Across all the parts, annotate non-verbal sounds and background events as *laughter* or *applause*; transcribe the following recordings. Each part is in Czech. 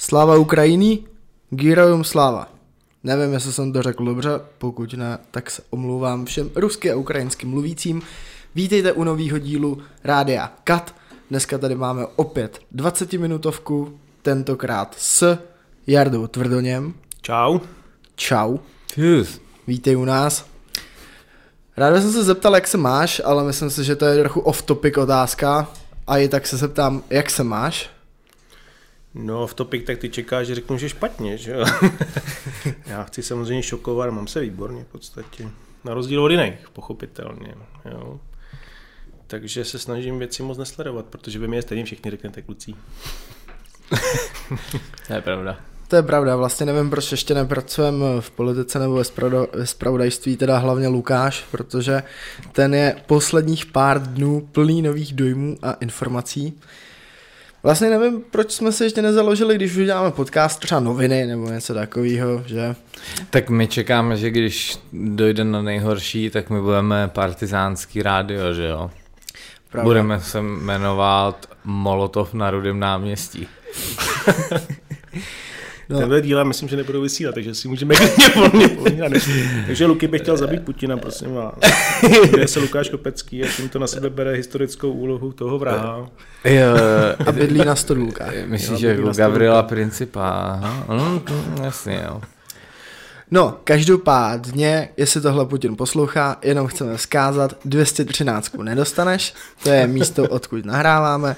Sláva Ukrajiny, Gírojum sláva. Nevím, jestli jsem to řekl dobře, pokud ne, tak se omlouvám všem rusky a ukrajinsky mluvícím. Vítejte u nového dílu Rádia Kat. Dneska tady máme opět 20 minutovku, tentokrát s Jardou Tvrdoněm. Čau. Čau. Čus. Vítej u nás. Rád jsem se zeptal, jak se máš, ale myslím si, že to je trochu off-topic otázka. A i tak se zeptám, jak se máš? No v topik tak ty čekáš, že řeknu, že špatně, že jo? *laughs* Já chci samozřejmě šokovat, mám se výborně v podstatě. Na rozdíl od jiných, pochopitelně, jo. Takže se snažím věci moc nesledovat, protože vy mi je stejně všichni řeknete kluci. *laughs* to je pravda. To je pravda, vlastně nevím, proč ještě nepracujeme v politice nebo ve, spravo, ve spravodajství, teda hlavně Lukáš, protože ten je posledních pár dnů plný nových dojmů a informací. Vlastně nevím, proč jsme se ještě nezaložili, když už děláme podcast, třeba noviny nebo něco takového, že? Tak my čekáme, že když dojde na nejhorší, tak my budeme partizánský rádio, že jo? Pravda. Budeme se jmenovat Molotov na Rudém náměstí. *laughs* No. Tenhle díl myslím, že nebudou vysílat, takže si můžeme *laughs* klidně povídat. Takže Luky bych chtěl zabít Putina, prosím vás. *laughs* Kde se Lukáš Kopecký a tím to na sebe bere historickou úlohu toho vraha. Jo, *laughs* a bydlí na stodůlkách. Myslíš, že u Gabriela Principa? No, jasně, jo. No, každopádně, jestli tohle Putin poslouchá, jenom chceme vzkázat, 213 nedostaneš, to je místo, odkud nahráváme,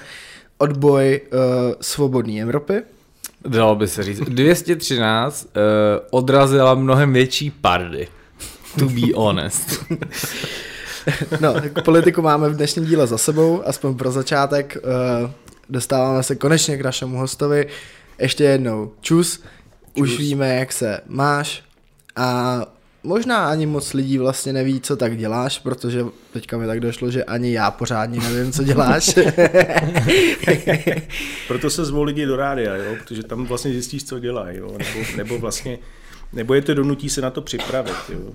odboj uh, svobodné Evropy, Dalo by se říct. 213 uh, eh, odrazila mnohem větší pardy. To be honest. *laughs* no, politiku máme v dnešním díle za sebou, aspoň pro začátek. Uh, dostáváme se konečně k našemu hostovi. Ještě jednou čus. čus. Už víme, jak se máš a možná ani moc lidí vlastně neví, co tak děláš, protože teďka mi tak došlo, že ani já pořádně nevím, co děláš. *laughs* Proto se zvou lidi do rádia, jo? protože tam vlastně zjistíš, co dělají, jo? Nebo, nebo vlastně, nebo je to donutí se na to připravit. Jo?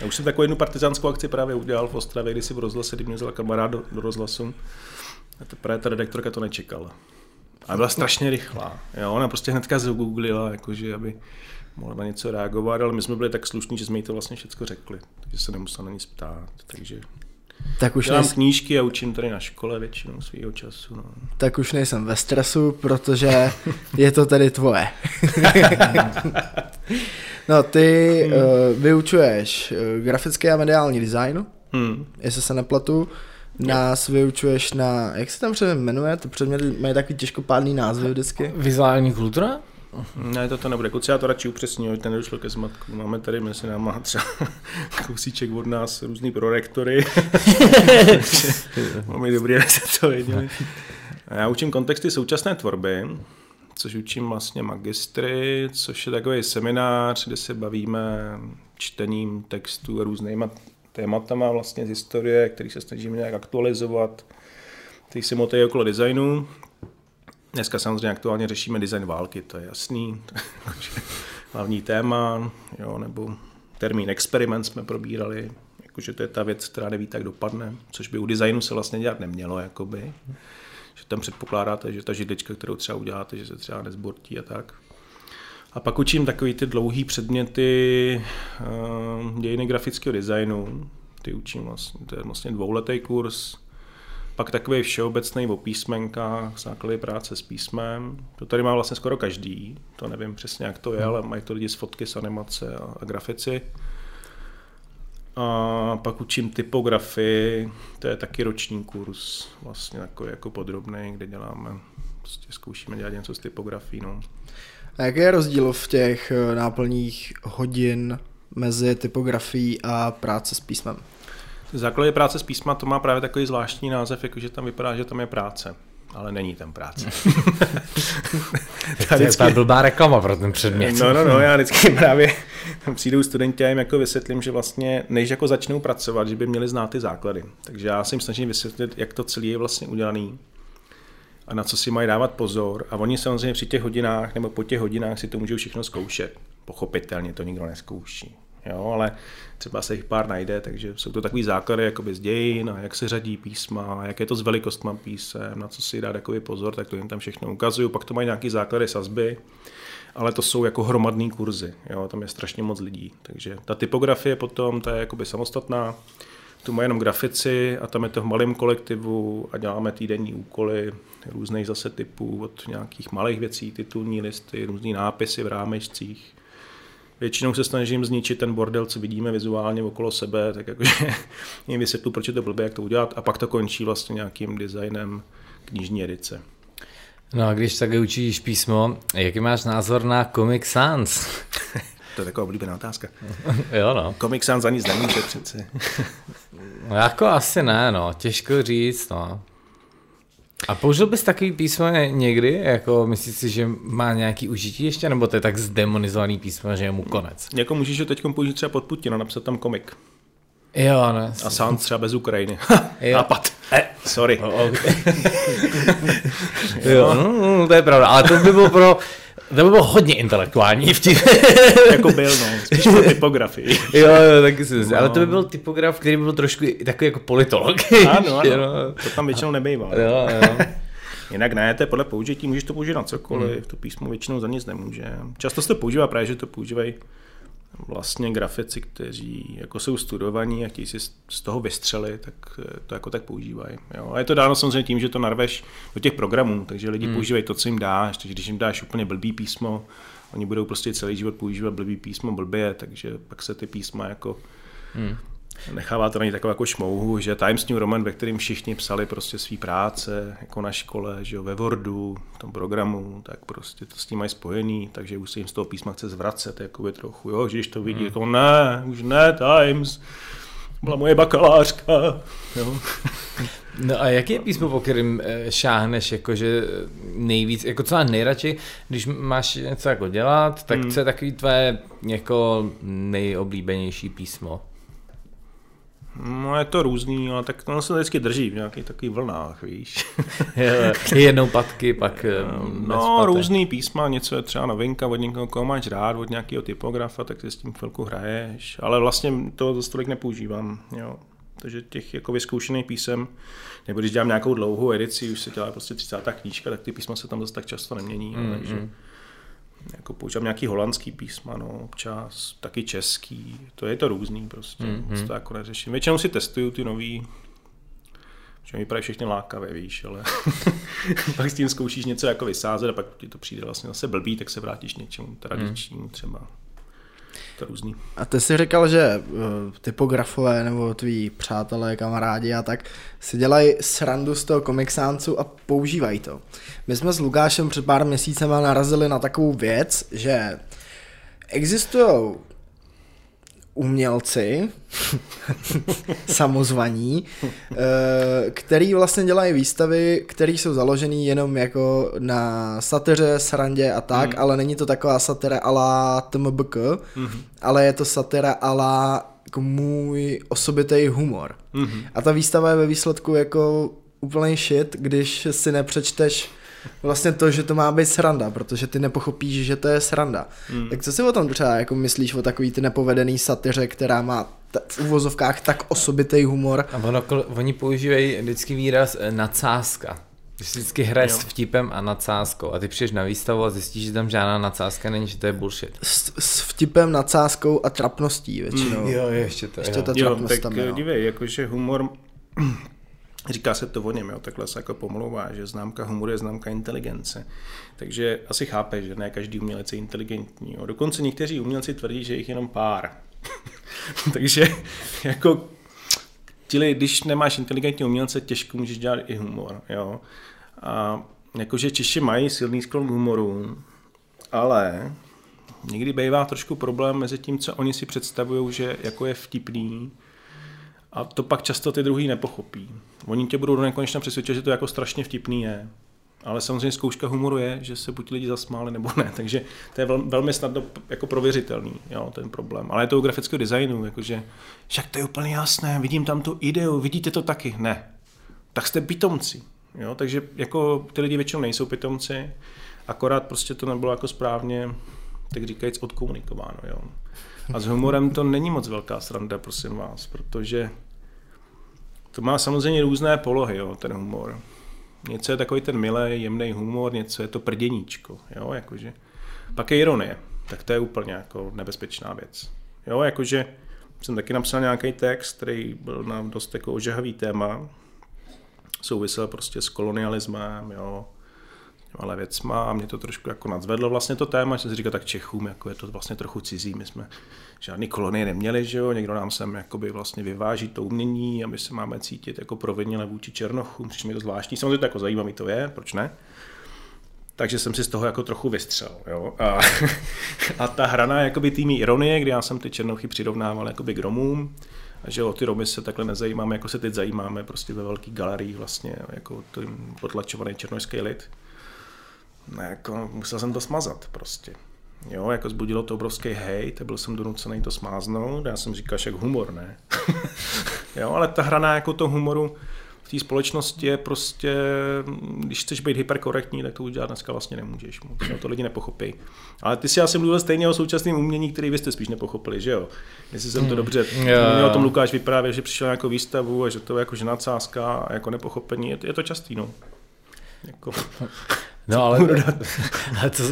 Já už jsem takovou jednu partizánskou akci právě udělal v Ostravě, když si v rozhlase, kdy mě vzal kamarád do, do rozhlasu. A to právě ta redaktorka to nečekala. A byla strašně rychlá. Jo? Ona prostě hnedka zagooglila, jakože aby mohla na něco reagovat, ale my jsme byli tak slušní, že jsme jí to vlastně všechno řekli, takže se nemusela na nic ptát, takže tak už Dělám nejsem... knížky a učím tady na škole většinou svého času. No. Tak už nejsem ve stresu, protože je to tady tvoje. *laughs* no, ty hmm. uh, vyučuješ uh, grafický a mediální design, hmm. jestli se nepletu. Nás vyučuješ na, jak se tam předmět jmenuje? To předmět mají takový těžkopádný názvy vždycky. Vizuální kultura? Ne, to to nebude. Kluci, já to radši upřesním, aby to nedošlo ke zmatku. Máme tady mezi náma třeba kousíček od nás různý prorektory. *laughs* Máme dobrý, jak se to věděli. Já učím kontexty současné tvorby, což učím vlastně magistry, což je takový seminář, kde se bavíme čtením textů a různýma tématama vlastně z historie, který se snažíme nějak aktualizovat, který se motají okolo designu. Dneska samozřejmě aktuálně řešíme design války, to je jasný. *laughs* Hlavní téma, jo, nebo termín experiment jsme probírali, jakože to je ta věc, která neví, tak dopadne, což by u designu se vlastně dělat nemělo, jakoby. Že tam předpokládáte, že ta židlička, kterou třeba uděláte, že se třeba nezbortí a tak. A pak učím takový ty dlouhý předměty uh, dějiny grafického designu. Ty učím vlastně, to je vlastně dvouletý kurz, pak takový všeobecný o písmenkách, základy práce s písmem. To tady má vlastně skoro každý. To nevím přesně, jak to je, ale mají to lidi z fotky, z animace a, a grafici. A pak učím typografii, to je taky roční kurz, vlastně jako, jako podrobný, kde děláme, prostě zkoušíme dělat něco s typografií. No. A jaký je rozdíl v těch eh, náplních hodin mezi typografií a práce s písmem? Základě práce s písma to má právě takový zvláštní název, jakože tam vypadá, že tam je práce. Ale není tam práce. *laughs* to je vždycky... blbá reklama pro ten předmět. No, no, no, já vždycky *laughs* právě tam přijdou studenti a jim jako vysvětlím, že vlastně než jako začnou pracovat, že by měli znát ty základy. Takže já si jim snažím vysvětlit, jak to celé je vlastně udělaný a na co si mají dávat pozor. A oni samozřejmě při těch hodinách nebo po těch hodinách si to můžou všechno zkoušet. Pochopitelně to nikdo neskouší. Jo, ale třeba se jich pár najde, takže jsou to takový základy jakoby z dějin a jak se řadí písma, jak je to s velikostma písem, na co si dát takový pozor, tak to jim tam všechno ukazuju, pak to mají nějaký základy sazby, ale to jsou jako hromadné kurzy, jo, tam je strašně moc lidí, takže ta typografie potom, ta je jakoby samostatná, tu mají jenom grafici a tam je to v malém kolektivu a děláme týdenní úkoly různých zase typů, od nějakých malých věcí, titulní listy, různý nápisy v rámečcích. Většinou se snažím zničit ten bordel, co vidíme vizuálně okolo sebe, tak jakože *laughs* jim vysvětlu, proč je to blbé, jak to udělat a pak to končí vlastně nějakým designem knižní edice. No a když tak učíš písmo, jaký máš názor na Comic Sans? *laughs* to je taková oblíbená otázka. *laughs* jo no. Comic Sans za nic nemůže přece. no jako asi ne, no, těžko říct, no. A použil bys takový písmo někdy? Jako myslíš si, že má nějaký užití ještě, nebo to je tak zdemonizovaný písmo, že je mu konec? Jako můžeš ho teď použít třeba pod Putina, napsat tam komik. Jo, ne. A sám třeba bez Ukrajiny. *laughs* *laughs* Nápad. Eh, sorry. Oh, okay. *laughs* jo, no, no, to je pravda, ale to by bylo pro to by bylo hodně intelektuální vtip. *laughs* jako byl, no, *laughs* spíš pro typografii. jo, jo, taky si no. Ale to by byl typograf, který by byl trošku takový jako politolog. ano, *laughs* ano, no. to tam většinou nebývá. jo, jo. Jinak ne, to je podle použití, můžeš to použít na cokoliv, hmm. to písmo většinou za nic nemůže. Často se to používá právě, že to používají vlastně grafici, kteří jako jsou studovaní a chtějí si z toho vystřelit, tak to jako tak používají. Jo. A je to dáno samozřejmě tím, že to narveš do těch programů, takže lidi hmm. používají to, co jim dáš, takže když jim dáš úplně blbý písmo, oni budou prostě celý život používat blbý písmo blbě, takže pak se ty písma jako hmm Nechává to na ní takovou jako šmouhu, že Times New Roman, ve kterým všichni psali prostě svý práce, jako na škole, že jo, ve Wordu, v tom programu, tak prostě to s tím mají spojený, takže už se jim z toho písma chce zvracet, jako by trochu, jo, že když to vidí, hmm. to ne, už ne, Times, byla moje bakalářka, jo. *laughs* No a jaký je písmo, po kterým eh, šáhneš, jakože nejvíc, jako co nejradši, když máš něco jako dělat, tak hmm. co je takový tvé jako nejoblíbenější písmo? No je to různý, ale tak ono se vždycky drží v nějakých takových vlnách, víš. *laughs* Jednou patky, pak eh, No, různý písma, něco je třeba novinka od někoho, koho máš rád, od nějakého typografa, tak si s tím chvilku hraješ, ale vlastně to zase tolik nepoužívám, jo. Takže těch jako vyzkoušených písem, nebo když dělám nějakou dlouhou edici, už se dělá prostě 30. knížka, tak ty písma se tam zase tak často nemění, mm-hmm. takže jako používám nějaký holandský písma, no, občas, taky český, to je to různý prostě, mm-hmm. to jako neřeším. Většinou si testuju ty nový, že mi všechny lákavé, víš, ale *laughs* pak s tím zkoušíš něco jako vysázet a pak ti to přijde vlastně zase blbý, tak se vrátíš něčemu tradičnímu třeba to různý. A ty jsi říkal, že uh, typografové nebo tví přátelé, kamarádi a tak si dělají srandu z toho komiksáncu a používají to. My jsme s Lukášem před pár měsícema narazili na takovou věc, že existují umělci, *laughs* samozvaní, eh, který vlastně dělají výstavy, které jsou založené jenom jako na satyře, srandě a tak, mm. ale není to taková satyra ala TMBK, mm. ale je to satyra ala jako můj osobitý humor. Mm. A ta výstava je ve výsledku jako úplný shit, když si nepřečteš vlastně to, že to má být sranda, protože ty nepochopíš, že to je sranda. Hmm. Tak co si o tom třeba jako myslíš o takový ty nepovedený satyře, která má t- v uvozovkách tak osobitý humor? A ono, oni používají vždycky výraz eh, nadsázka. Když si vždycky hraje s vtipem a nadsázkou a ty přijdeš na výstavu a zjistíš, že tam žádná nadsázka není, že to je bullshit. S, s vtipem, nadsázkou a trapností většinou. Mm, jo, ještě to. Ještě jo. ta trapnost jo, tak tam je, no. dívej, jakože humor Říká se to o něm, jo, takhle se jako pomlouvá, že známka humoru je známka inteligence. Takže asi chápe, že ne každý umělec je inteligentní. Jo. Dokonce někteří umělci tvrdí, že jich jenom pár. *laughs* Takže jako Čili když nemáš inteligentní umělce, těžko můžeš dělat i humor. Jo. A jakože Češi mají silný sklon k humoru, ale někdy bývá trošku problém mezi tím, co oni si představují, že jako je vtipný a to pak často ty druhý nepochopí. Oni tě budou do nekonečna přesvědčit, že to jako strašně vtipný je. Ale samozřejmě zkouška humoru je, že se buď lidi zasmáli nebo ne, *laughs* takže to je velmi snadno jako prověřitelný, jo, ten problém. Ale je to u grafického designu, jakože, však to je úplně jasné, vidím tam tu ideu, vidíte to taky? Ne. Tak jste pitomci. Jo, takže jako ty lidi většinou nejsou pitomci, akorát prostě to nebylo jako správně tak říkajíc odkomunikováno. Jo. A s humorem to není moc velká sranda, prosím vás, protože to má samozřejmě různé polohy, jo, ten humor. Něco je takový ten milý, jemný humor, něco je to prděníčko, jo, jakože. Pak je ironie, tak to je úplně jako nebezpečná věc. Jo, jakože jsem taky napsal nějaký text, který byl na dost jako ožehavý téma, souvisel prostě s kolonialismem, jo, ale věcma a mě to trošku jako nadzvedlo vlastně to téma, že jsem si říkal, tak Čechům jako je to vlastně trochu cizí, my jsme žádný kolonie neměli, že jo, někdo nám sem jakoby vlastně vyváží to umění a my se máme cítit jako provinile vůči Černochům, přišlo mi to zvláštní, samozřejmě to jako zajímavý to je, proč ne? Takže jsem si z toho jako trochu vystřel. Jo? A, *laughs* a ta hrana jakoby tými ironie, kdy já jsem ty černochy přirovnával jakoby k Romům, a že o ty Romy se takhle nezajímáme, jako se teď zajímáme, prostě ve velkých galeriích vlastně, jako ten potlačovaný černožský lid. No, jako musel jsem to smazat prostě. Jo, jako zbudilo to obrovský hejt, byl jsem donucený to smáznout, já jsem říkal, že humor, ne? *laughs* jo, ale ta hrana jako to humoru, v té společnosti je prostě, když chceš být hyperkorektní, tak to udělat dneska vlastně nemůžeš. No, to lidi nepochopí. Ale ty si asi mluvil stejně o současném umění, který vy jste spíš nepochopili, že jo? Jestli jsem to hmm. dobře, mm. o tom Lukáš vyprávěl, že přišel na nějakou výstavu a že to je jako že nadsázka a jako nepochopení, je to, je to častý, no. Jako... *laughs* No ale, *laughs* ale co,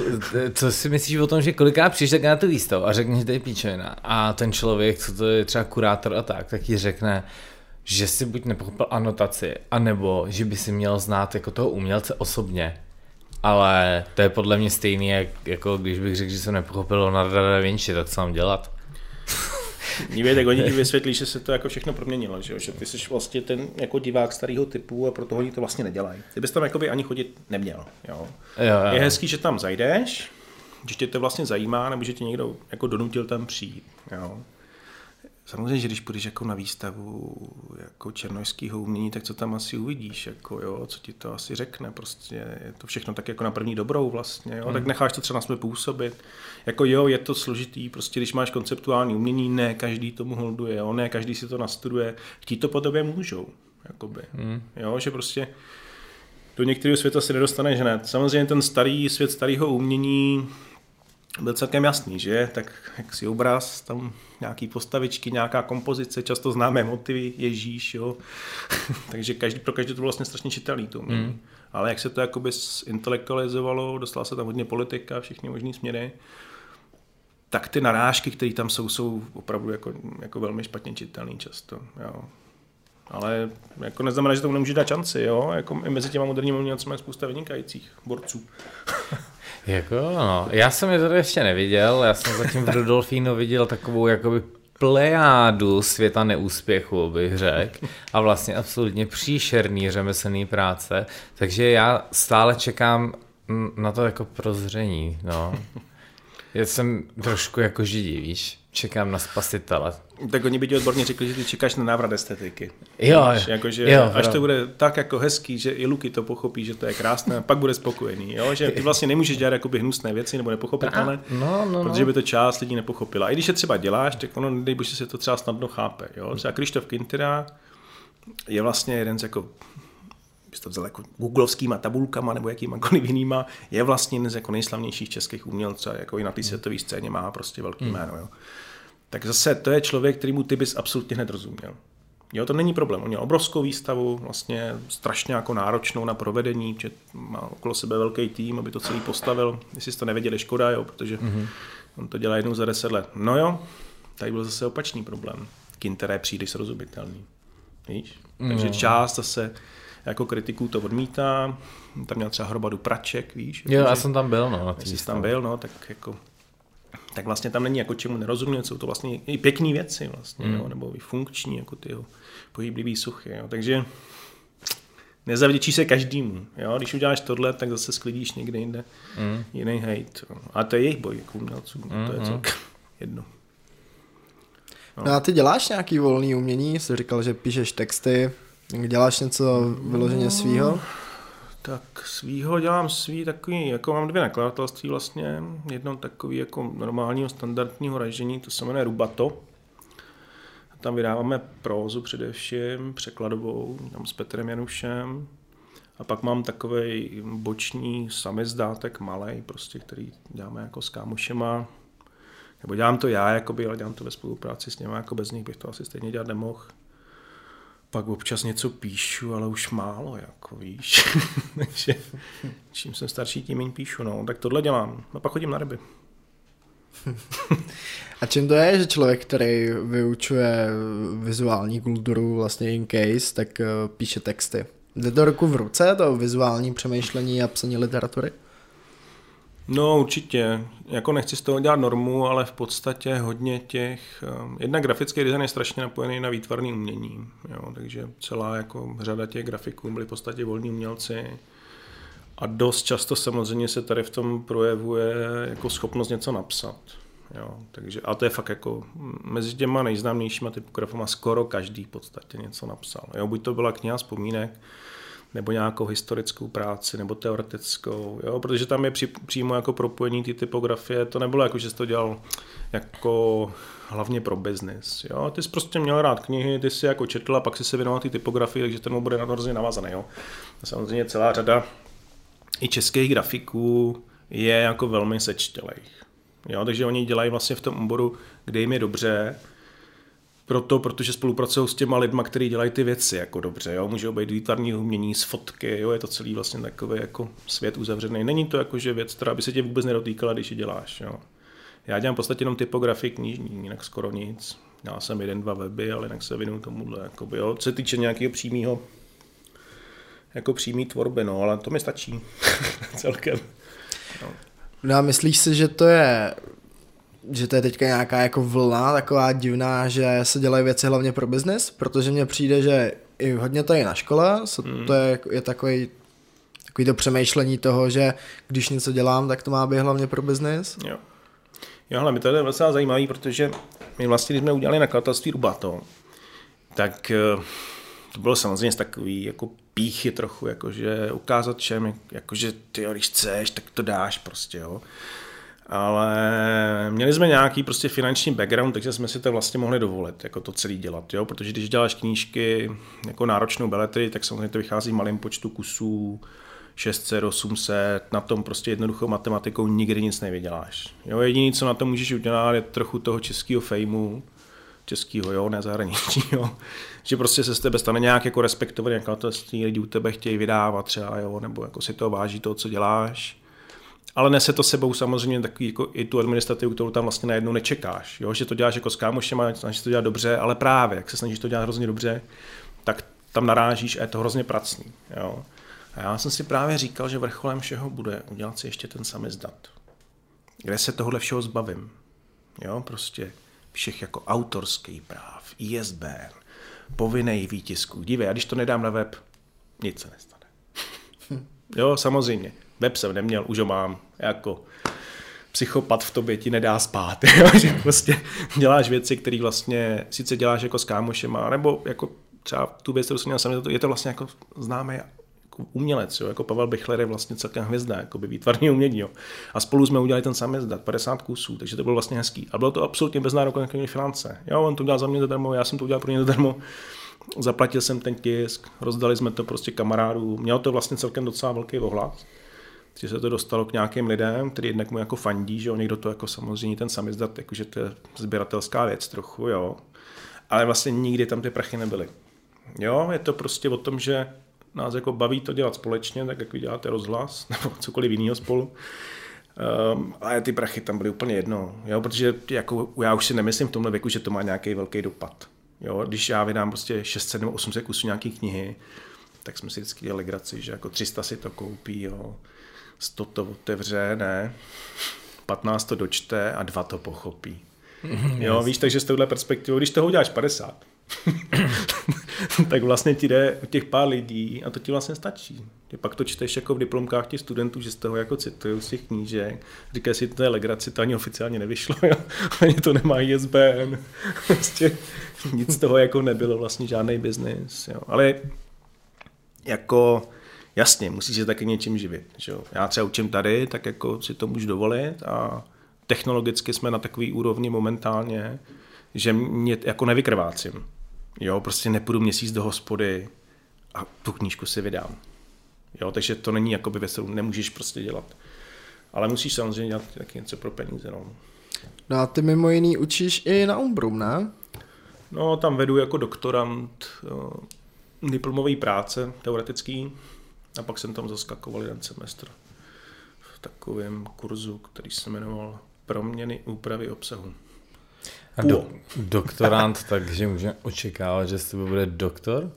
co, si myslíš o tom, že kolikrát přijdeš na tu výstavu a řekneš, že to je píčovina a ten člověk, co to je třeba kurátor a tak, tak ti řekne, že si buď nepochopil anotaci, anebo že by si měl znát jako toho umělce osobně. Ale to je podle mě stejný, jak, jako když bych řekl, že jsem nepochopil da Vinci, tak co mám dělat? Nívě, tak oni ti vysvětlí, že se to jako všechno proměnilo, že, že ty jsi vlastně ten jako divák starého typu a proto oni to vlastně nedělají. Ty bys tam jakoby ani chodit neměl. Jo. Jo, jo. Je hezký, že tam zajdeš, že tě to vlastně zajímá, nebo že tě někdo jako donutil tam přijít. Jo. Samozřejmě, že když půjdeš jako na výstavu jako černožského umění, tak co tam asi uvidíš, jako jo, co ti to asi řekne, prostě je to všechno tak jako na první dobrou vlastně, jo, hmm. tak necháš to třeba na sebe působit. Jako jo, je to složitý, prostě když máš konceptuální umění, ne každý tomu holduje, jo, ne každý si to nastuduje, chtít to po tobě můžou, jakoby, hmm. jo, že prostě do některého světa se nedostaneš hned. Samozřejmě ten starý svět starého umění byl celkem jasný, že? Tak jak si obraz, tam nějaký postavičky, nějaká kompozice, často známé motivy, Ježíš, jo. *laughs* Takže každý, pro každý to bylo vlastně strašně čitelný to mm. Ale jak se to jakoby intelektualizovalo, dostala se tam hodně politika, všechny možné směry, tak ty narážky, které tam jsou, jsou opravdu jako, jako velmi špatně čitelné často. Jo. Ale jako neznamená, že tomu nemůže dát šanci, jo? Jako i mezi těma moderními umělci je spousta vynikajících borců. *laughs* Jako, no. Já jsem je tady ještě neviděl, já jsem zatím v *laughs* Rudolfínu viděl takovou jakoby plejádu světa neúspěchu, bych řekl, a vlastně absolutně příšerný řemeslný práce, takže já stále čekám na to jako prozření, no. Já jsem trošku jako židí, víš, čekám na spasitele. Tak oni by ti odborně řekli, že ty čekáš na návrat estetiky. Jo, jako, že jo, až to bude tak jako hezký, že i Luky to pochopí, že to je krásné, pak bude spokojený. Jo? Že ty vlastně nemůžeš dělat jakoby hnusné věci nebo nepochopitelné, no, no, no. protože by to část lidí nepochopila. I když je třeba děláš, tak ono, nedej bože, se to třeba snadno chápe. Jo? Třeba Krištof Kintera je vlastně jeden z jako bys to vzal jako googlovskýma tabulkama nebo jakýmakoliv jinýma, je vlastně jeden z jako nejslavnějších českých umělců, jako i na té hmm. světové scéně má prostě velký hmm. jméno. Jo tak zase to je člověk, který mu ty bys absolutně hned rozuměl. Jo, to není problém. On měl obrovskou výstavu, vlastně strašně jako náročnou na provedení, že má okolo sebe velký tým, aby to celý postavil. Jestli jste to nevěděli, škoda, jo, protože mm-hmm. on to dělá jednou za deset let. No jo, tady byl zase opačný problém. Kinter je příliš srozumitelný. Víš? Takže část zase jako kritiků to odmítá. Tam měl třeba hromadu praček, víš? Jo, já jsem tam byl, no. Jestli tam byl, no, tak jako tak vlastně tam není jako čemu nerozumět, jsou to vlastně i pěkné věci vlastně, mm. jo, nebo i funkční, jako ty pohyblivý suchy, jo. takže nezavděčí se každému, jo, když uděláš tohle, tak zase sklidíš někde jinde mm. jiný hate, jo. a to je jejich boj jako umělců, no, to je mm. celkem jedno. No. no a ty děláš nějaký volný umění, jsi říkal, že píšeš texty, děláš něco vyloženě svýho? Tak svýho dělám svý takový, jako mám dvě nakladatelství vlastně. Jedno takový jako normálního standardního ražení, to se jmenuje Rubato. Tam vydáváme prózu především, překladovou, tam s Petrem Janušem. A pak mám takový boční samizdátek malý, prostě, který děláme jako s kámošema. Nebo dělám to já, jakoby, ale dělám to ve spolupráci s nimi, jako bez nich bych to asi stejně dělat nemohl. Pak občas něco píšu, ale už málo, jako víš. *laughs* Takže čím jsem starší, tím méně píšu, no. Tak tohle dělám. A pak chodím na ryby. *laughs* A čím to je, že člověk, který vyučuje vizuální kulturu vlastně in case, tak eh, píše texty? Jde to ruku v ruce, to vizuální přemýšlení a psaní literatury? No určitě, jako nechci z toho dělat normu, ale v podstatě hodně těch, eh, jedna grafický design je strašně napojený na výtvarný umění, jo, takže celá jako řada těch grafiků byli v podstatě volní umělci a dost často samozřejmě se tady v tom projevuje jako schopnost něco napsat. Jo, takže, a to je fakt jako mezi těma nejznámějšíma typografama skoro každý v podstatě něco napsal. Jo, buď to byla kniha vzpomínek, nebo nějakou historickou práci, nebo teoretickou, jo? protože tam je při, přímo jako propojení ty typografie, to nebylo jako, že jsi to dělal jako hlavně pro biznis. Jo? Ty jsi prostě měl rád knihy, ty jsi jako četl a pak si se věnoval ty typografii, takže ten bude hrozně navazaný. Jo? A samozřejmě celá řada i českých grafiků je jako velmi sečtělejch. Jo? Takže oni dělají vlastně v tom oboru, kde jim je dobře, proto, protože spolupracují s těma lidma, kteří dělají ty věci jako dobře, jo? můžou být výtvarní umění z fotky, jo? je to celý vlastně takový jako svět uzavřený. Není to jako, že věc, která by se tě vůbec nedotýkala, když ji děláš. Jo? Já dělám v podstatě jenom typografii knižní, jinak skoro nic. Dělal jsem jeden, dva weby, ale jinak se věnuju tomuhle. Jakoby, jo? Co se týče nějakého přímého jako přímý tvorby, no, ale to mi stačí *laughs* celkem. No. no a myslíš si, že to je že to je teďka nějaká jako vlna taková divná, že se dělají věci hlavně pro biznis, protože mně přijde, že i hodně to je na škole, hmm. to je, je takový takový to přemýšlení toho, že když něco dělám, tak to má být hlavně pro biznis. Jo. Jo, ale mi to je docela zajímavý, protože my vlastně, když jsme udělali nakladatelství Rubato, tak eh, to bylo samozřejmě takový jako píchy trochu, jakože ukázat všem, jakože ty, když chceš, tak to dáš prostě, jo ale měli jsme nějaký prostě finanční background, takže jsme si to vlastně mohli dovolit, jako to celý dělat, jo? protože když děláš knížky jako náročnou beletry, tak samozřejmě to vychází malým počtu kusů, 600, 800, na tom prostě jednoduchou matematikou nikdy nic nevyděláš. Jo, jediné, co na tom můžeš udělat, je trochu toho českého fejmu, českého, jo, ne zahraničního, *laughs* že prostě se z tebe stane nějak jako respektovaný nakladatelství, lidi u tebe chtějí vydávat třeba, jo, nebo jako si to váží to, co děláš ale nese to sebou samozřejmě takový jako i tu administrativu, kterou tam vlastně najednou nečekáš. Jo? Že to děláš jako s kámošema, snažíš to dělat dobře, ale právě, jak se snažíš to dělat hrozně dobře, tak tam narážíš a je to hrozně pracný. Jo? A já jsem si právě říkal, že vrcholem všeho bude udělat si ještě ten samizdat. Kde se tohle všeho zbavím. Jo, prostě všech jako autorský práv, ISBN, povinný výtisku. Dívej, a když to nedám na web, nic se nestane. jo, samozřejmě web jsem neměl, už ho mám, jako psychopat v tobě ti nedá spát, *laughs* jo? že prostě děláš věci, které vlastně sice děláš jako s kámošema, nebo jako třeba tu věc, kterou jsem měl sami, je to vlastně jako známý jako umělec, jo? jako Pavel Bichler je vlastně celkem hvězda, jako by výtvarný umění. Jo? A spolu jsme udělali ten samý zdat, 50 kusů, takže to bylo vlastně hezký. A bylo to absolutně bez nároku na finance. Jo, on to udělal za mě zadarmo, já jsem to udělal pro ně zadarmo. Zaplatil jsem ten tisk, rozdali jsme to prostě kamarádů. Mělo to vlastně celkem docela velký ohlas že se to dostalo k nějakým lidem, který jednak mu jako fandí, že on někdo to jako samozřejmě ten samizdat, jakože to je sběratelská věc trochu, jo. Ale vlastně nikdy tam ty prachy nebyly. Jo, je to prostě o tom, že nás jako baví to dělat společně, tak jak vy děláte rozhlas, *laughs* nebo cokoliv jiného spolu. Um, ale ty prachy tam byly úplně jedno, jo, protože jako, já už si nemyslím v tomhle věku, že to má nějaký velký dopad. Jo, když já vydám prostě 600 nebo 800 kusů nějaké knihy, tak jsme si vždycky dělali graci, že jako 300 si to koupí, jo. 100 to otevře, ne, 15 to dočte a dva to pochopí. Jo, víš, takže z tohle perspektivou, když toho uděláš 50, *laughs* tak vlastně ti jde těch pár lidí a to ti vlastně stačí. Ty pak to čteš jako v diplomkách těch studentů, že z toho jako citují z těch knížek, říkají si, to je legraci, to ani oficiálně nevyšlo, jo? *laughs* ani to nemá ISBN, *laughs* prostě nic z toho jako nebylo vlastně žádný biznis, jo? ale jako jasně, musíš se taky něčím živit. Že jo? Já třeba učím tady, tak jako si to můžu dovolit a technologicky jsme na takový úrovni momentálně, že mě jako nevykrvácím. Jo, prostě nepůjdu měsíc do hospody a tu knížku si vydám. Jo, takže to není jakoby věc, kterou nemůžeš prostě dělat. Ale musíš samozřejmě dělat taky něco pro peníze. No. no a ty mimo jiný učíš i na Umbrum, ne? No, tam vedu jako doktorant diplomový práce, teoretický, a pak jsem tam zaskakoval jeden semestr v takovém kurzu, který se jmenoval Proměny úpravy obsahu. A do, doktorant, *laughs* takže můžeme očekávat, že z tebe bude doktor?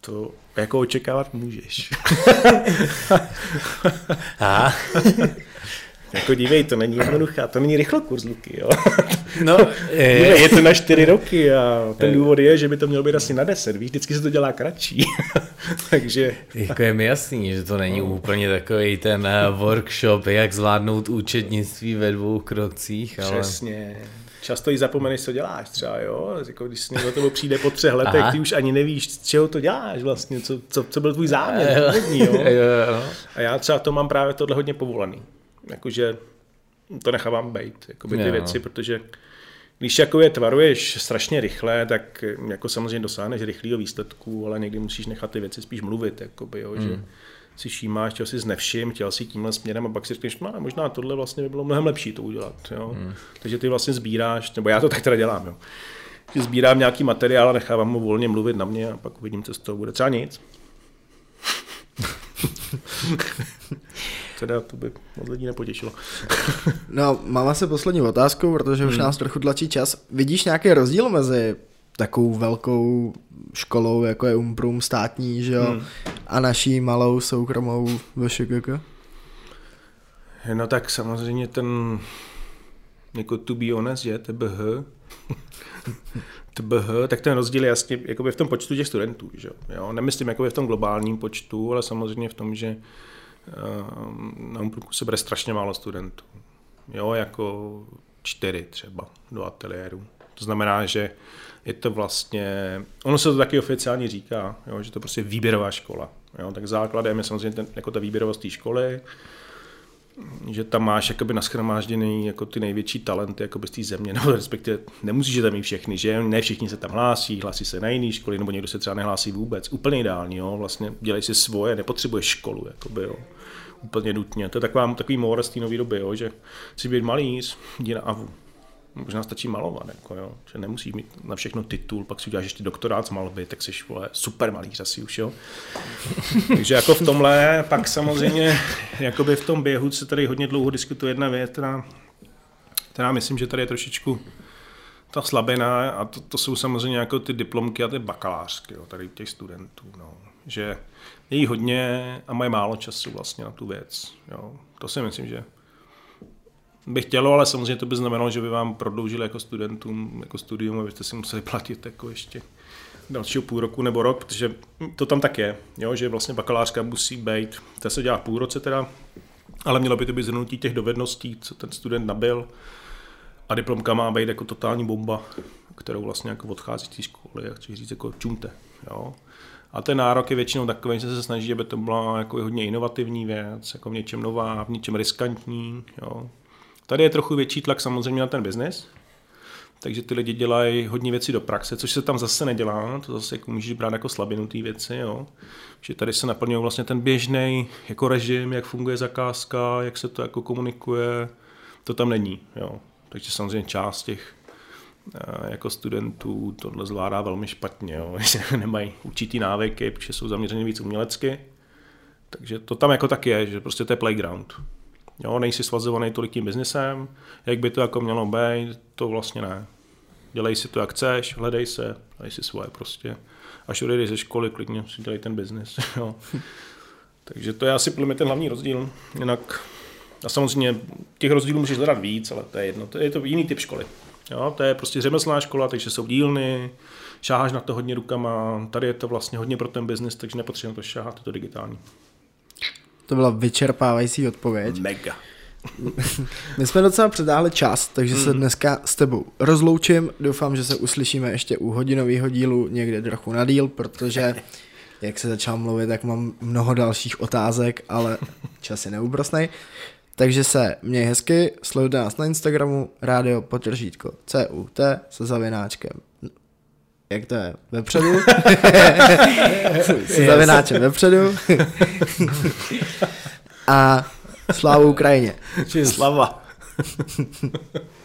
To jako očekávat můžeš. *laughs* A? *laughs* Jako dívej, to není jednoduchá, to není rychlo kurz Luky, jo. No, *laughs* je, dívej, je to na čtyři roky a ten důvod je, že by to mělo být asi na deset, víš, vždycky se to dělá kratší. *laughs* Takže... Jako je mi jasný, že to není no. úplně takový ten eh, workshop, jak zvládnout účetnictví ve dvou krocích, ale... Přesně. Často i zapomeneš, co děláš třeba, jo? Jako když někdo tebou přijde po třech letech, Aha. ty už ani nevíš, z čeho to děláš vlastně, co, co, co byl tvůj záměr, *laughs* jo. jo? jo. A já třeba to mám právě tohle hodně povolený jakože to nechávám být, jakoby ty věci, protože když jako je tvaruješ strašně rychle, tak jako samozřejmě dosáhneš rychlého výsledku, ale někdy musíš nechat ty věci spíš mluvit, jakoby, jo, mm. že si všímáš, čeho si znevším, chtěl si tímhle směrem a pak si řekneš, no, možná tohle vlastně by bylo mnohem lepší to udělat. Jo? Mm. Takže ty vlastně sbíráš, nebo já to tak teda dělám, jo. že sbírám nějaký materiál a nechávám mu volně mluvit na mě a pak uvidím, co z toho bude. Třeba nic. *laughs* teda to by moc lidí nepotěšilo. *laughs* no, mám asi poslední otázku, protože už hmm. nás trochu tlačí čas. Vidíš nějaký rozdíl mezi takovou velkou školou, jako je Umprum státní, že jo, hmm. a naší malou soukromou VŠKK? No tak samozřejmě ten, jako to be honest, je TBH, *laughs* TBH, tak ten rozdíl je jasně jakoby v tom počtu těch studentů. Že? Jo? Nemyslím jakoby v tom globálním počtu, ale samozřejmě v tom, že na Umpluku se bere strašně málo studentů. Jo, jako čtyři třeba do ateliéru. To znamená, že je to vlastně, ono se to taky oficiálně říká, jo, že to prostě výběrová škola. Jo, tak základem je samozřejmě ten, jako ta výběrovost té školy, že tam máš jakoby naschromážděný jako ty největší talenty jakoby z té země, nebo respektive nemusíš je tam mít všechny, že ne všichni se tam hlásí, hlásí se na jiné školy, nebo někdo se třeba nehlásí vůbec. Úplně ideální, jo, vlastně dělej si svoje, nepotřebuješ školu, jakoby, jo úplně nutně. To je taková, takový mór z té nové doby, jo, že si být malíř, jdi na AVU. Možná stačí malovat, jako, jo. že nemusíš mít na všechno titul, pak si uděláš ještě doktorát z malby, tak jsi vole, super malíř asi už, jo. *laughs* Takže jako v tomhle, pak samozřejmě, jakoby v tom běhu se tady hodně dlouho diskutuje jedna věc, která, která myslím, že tady je trošičku ta slabina a to, to jsou samozřejmě jako ty diplomky a ty bakalářky, jo, tady těch studentů, no. že je jí hodně a mají málo času vlastně na tu věc. Jo. To si myslím, že by chtělo, ale samozřejmě to by znamenalo, že by vám prodloužili jako studentům, jako studium, abyste si museli platit jako ještě dalšího půl roku nebo rok, protože to tam tak je, jo, že vlastně bakalářka musí být, to se dělá půl roce teda, ale mělo by to být zhrnutí těch dovedností, co ten student nabil a diplomka má být jako totální bomba, kterou vlastně jako odchází z té školy, jak chci říct, jako čumte, jo. A ten nárok je většinou takový, že se snaží, aby to byla jako hodně inovativní věc, jako v něčem nová, v něčem riskantní. Jo. Tady je trochu větší tlak samozřejmě na ten biznis, takže ty lidi dělají hodně věcí do praxe, což se tam zase nedělá, to zase jako můžeš brát jako slabinu věci, jo. Že tady se naplňuje vlastně ten běžný jako režim, jak funguje zakázka, jak se to jako komunikuje, to tam není, jo. Takže samozřejmě část těch jako studentů tohle zvládá velmi špatně, jo. *laughs* nemají určitý návyky, protože jsou zaměřeni víc umělecky. Takže to tam jako tak je, že prostě to je playground. Jo, nejsi svazovaný tolik tím biznesem, jak by to jako mělo být, to vlastně ne. Dělej si to, jak chceš, hledej se, dej si svoje prostě. Až odejdeš ze školy, klidně si dělej ten biznis. *laughs* Takže to je asi podle mě ten hlavní rozdíl. Jinak a samozřejmě těch rozdílů můžeš hledat víc, ale to je jedno. To je to jiný typ školy. Jo, to je prostě řemeslná škola, takže jsou dílny, šáháš na to hodně rukama, tady je to vlastně hodně pro ten biznis, takže nepotřebujeme to šáhat, je to digitální. To byla vyčerpávající odpověď. Mega. *laughs* My jsme docela předáhli čas, takže mm. se dneska s tebou rozloučím. Doufám, že se uslyšíme ještě u hodinového dílu někde trochu na díl, protože *laughs* jak se začal mluvit, tak mám mnoho dalších otázek, ale *laughs* čas je neúprosnej. Takže se měj hezky, sledujte nás na Instagramu, rádio potržítko CUT se zavináčkem jak to je, vepředu. *laughs* S zavináčem vepředu. *laughs* a slávu Ukrajině. Slava. *laughs*